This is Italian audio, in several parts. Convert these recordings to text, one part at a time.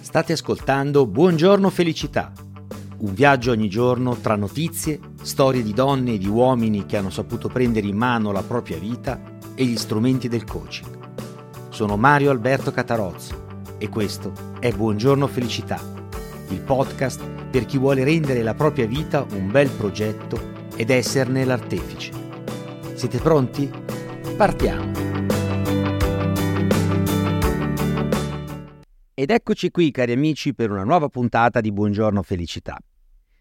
State ascoltando Buongiorno Felicità, un viaggio ogni giorno tra notizie, storie di donne e di uomini che hanno saputo prendere in mano la propria vita e gli strumenti del coaching. Sono Mario Alberto Catarozzo e questo è Buongiorno Felicità, il podcast per chi vuole rendere la propria vita un bel progetto ed esserne l'artefice. Siete pronti? Partiamo! Ed eccoci qui, cari amici, per una nuova puntata di Buongiorno Felicità.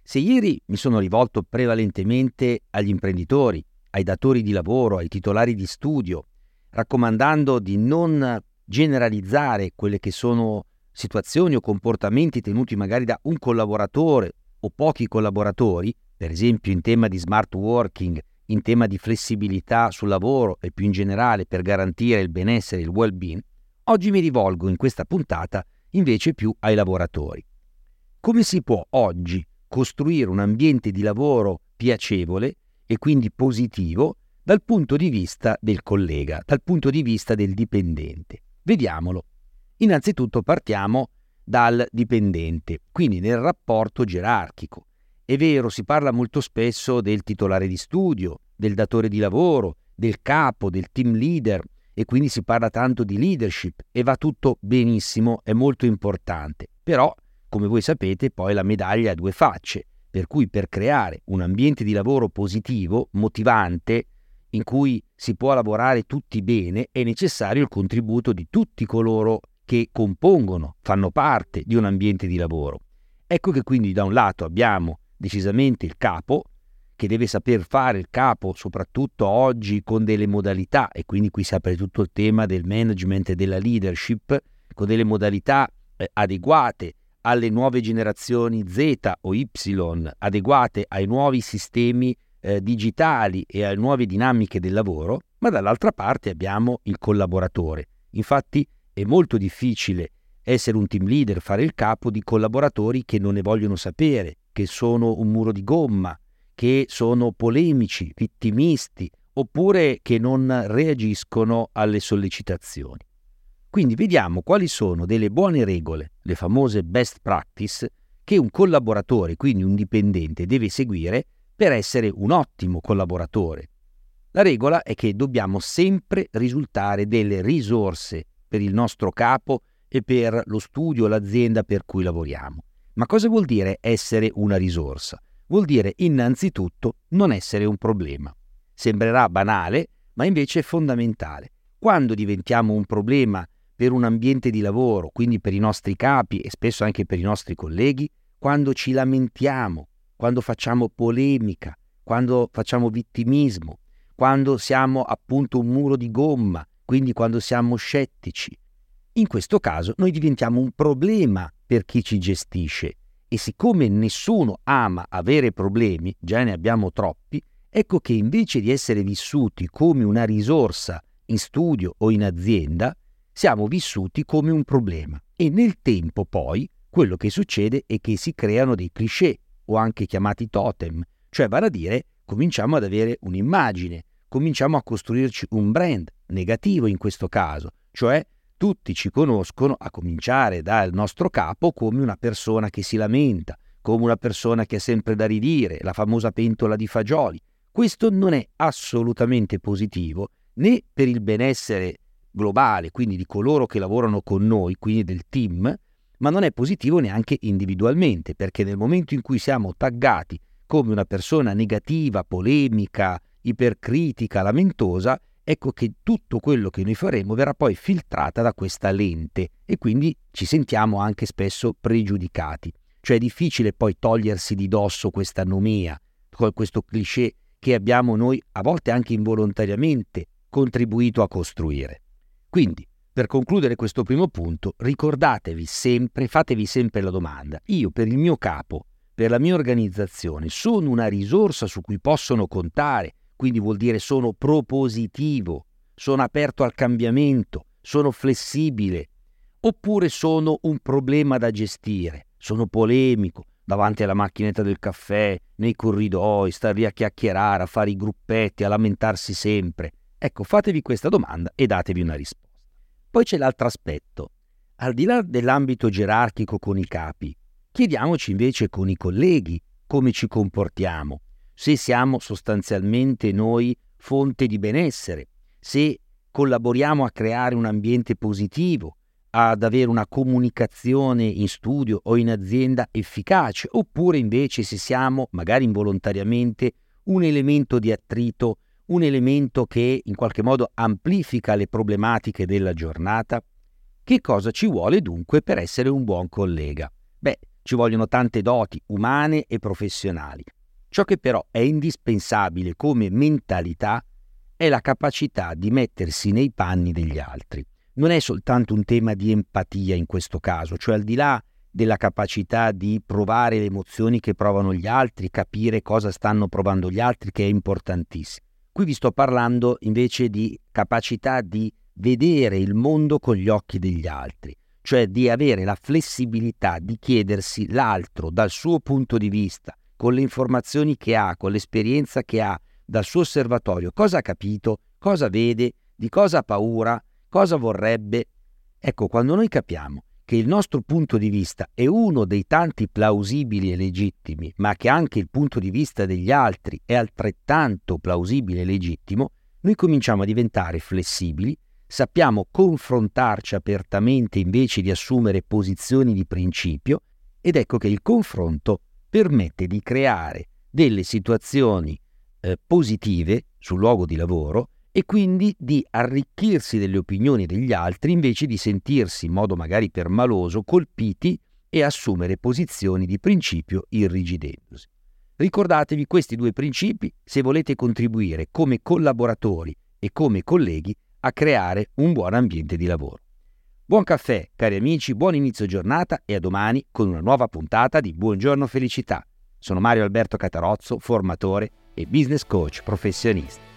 Se ieri mi sono rivolto prevalentemente agli imprenditori, ai datori di lavoro, ai titolari di studio, raccomandando di non generalizzare quelle che sono situazioni o comportamenti tenuti magari da un collaboratore o pochi collaboratori, per esempio in tema di smart working, in tema di flessibilità sul lavoro e più in generale per garantire il benessere e il well-being, oggi mi rivolgo in questa puntata invece più ai lavoratori. Come si può oggi costruire un ambiente di lavoro piacevole e quindi positivo dal punto di vista del collega, dal punto di vista del dipendente? Vediamolo. Innanzitutto partiamo dal dipendente, quindi nel rapporto gerarchico. È vero, si parla molto spesso del titolare di studio, del datore di lavoro, del capo, del team leader e quindi si parla tanto di leadership e va tutto benissimo, è molto importante. Però, come voi sapete, poi la medaglia ha due facce, per cui per creare un ambiente di lavoro positivo, motivante, in cui si può lavorare tutti bene, è necessario il contributo di tutti coloro che compongono, fanno parte di un ambiente di lavoro. Ecco che quindi da un lato abbiamo decisamente il capo, che deve saper fare il capo, soprattutto oggi con delle modalità, e quindi qui si apre tutto il tema del management e della leadership, con delle modalità eh, adeguate alle nuove generazioni Z o Y, adeguate ai nuovi sistemi eh, digitali e alle nuove dinamiche del lavoro, ma dall'altra parte abbiamo il collaboratore. Infatti è molto difficile essere un team leader, fare il capo di collaboratori che non ne vogliono sapere, che sono un muro di gomma, che sono polemici, vittimisti, oppure che non reagiscono alle sollecitazioni. Quindi vediamo quali sono delle buone regole, le famose best practice, che un collaboratore, quindi un dipendente, deve seguire per essere un ottimo collaboratore. La regola è che dobbiamo sempre risultare delle risorse per il nostro capo e per lo studio l'azienda per cui lavoriamo. Ma cosa vuol dire essere una risorsa? Vuol dire innanzitutto non essere un problema. Sembrerà banale, ma invece è fondamentale. Quando diventiamo un problema per un ambiente di lavoro, quindi per i nostri capi e spesso anche per i nostri colleghi, quando ci lamentiamo, quando facciamo polemica, quando facciamo vittimismo, quando siamo appunto un muro di gomma, quindi quando siamo scettici. In questo caso noi diventiamo un problema per chi ci gestisce e siccome nessuno ama avere problemi, già ne abbiamo troppi, ecco che invece di essere vissuti come una risorsa in studio o in azienda, siamo vissuti come un problema. E nel tempo poi quello che succede è che si creano dei cliché o anche chiamati totem, cioè vale a dire cominciamo ad avere un'immagine, cominciamo a costruirci un brand negativo in questo caso, cioè tutti ci conoscono, a cominciare dal nostro capo, come una persona che si lamenta, come una persona che ha sempre da ridire, la famosa pentola di fagioli. Questo non è assolutamente positivo né per il benessere globale, quindi di coloro che lavorano con noi, quindi del team, ma non è positivo neanche individualmente, perché nel momento in cui siamo taggati come una persona negativa, polemica, ipercritica, lamentosa, ecco che tutto quello che noi faremo verrà poi filtrata da questa lente e quindi ci sentiamo anche spesso pregiudicati. Cioè è difficile poi togliersi di dosso questa nomea, questo cliché che abbiamo noi a volte anche involontariamente contribuito a costruire. Quindi per concludere questo primo punto, ricordatevi sempre, fatevi sempre la domanda, io per il mio capo, per la mia organizzazione, sono una risorsa su cui possono contare, quindi vuol dire sono propositivo, sono aperto al cambiamento, sono flessibile, oppure sono un problema da gestire, sono polemico, davanti alla macchinetta del caffè, nei corridoi, star lì a chiacchierare, a fare i gruppetti, a lamentarsi sempre. Ecco, fatevi questa domanda e datevi una risposta. Poi c'è l'altro aspetto. Al di là dell'ambito gerarchico con i capi, chiediamoci invece con i colleghi come ci comportiamo, se siamo sostanzialmente noi fonte di benessere, se collaboriamo a creare un ambiente positivo, ad avere una comunicazione in studio o in azienda efficace, oppure invece se siamo, magari involontariamente, un elemento di attrito, un elemento che in qualche modo amplifica le problematiche della giornata? Che cosa ci vuole dunque per essere un buon collega? Beh, ci vogliono tante doti umane e professionali. Ciò che però è indispensabile come mentalità è la capacità di mettersi nei panni degli altri. Non è soltanto un tema di empatia in questo caso, cioè al di là della capacità di provare le emozioni che provano gli altri, capire cosa stanno provando gli altri, che è importantissimo. Qui vi sto parlando invece di capacità di vedere il mondo con gli occhi degli altri, cioè di avere la flessibilità di chiedersi l'altro dal suo punto di vista, con le informazioni che ha, con l'esperienza che ha, dal suo osservatorio, cosa ha capito, cosa vede, di cosa ha paura, cosa vorrebbe. Ecco, quando noi capiamo che il nostro punto di vista è uno dei tanti plausibili e legittimi, ma che anche il punto di vista degli altri è altrettanto plausibile e legittimo, noi cominciamo a diventare flessibili, sappiamo confrontarci apertamente invece di assumere posizioni di principio ed ecco che il confronto permette di creare delle situazioni eh, positive sul luogo di lavoro e quindi di arricchirsi delle opinioni degli altri invece di sentirsi in modo magari permaloso colpiti e assumere posizioni di principio irrigidendosi. Ricordatevi questi due principi se volete contribuire come collaboratori e come colleghi a creare un buon ambiente di lavoro. Buon caffè, cari amici, buon inizio giornata e a domani con una nuova puntata di Buongiorno Felicità. Sono Mario Alberto Catarozzo, formatore e business coach professionista.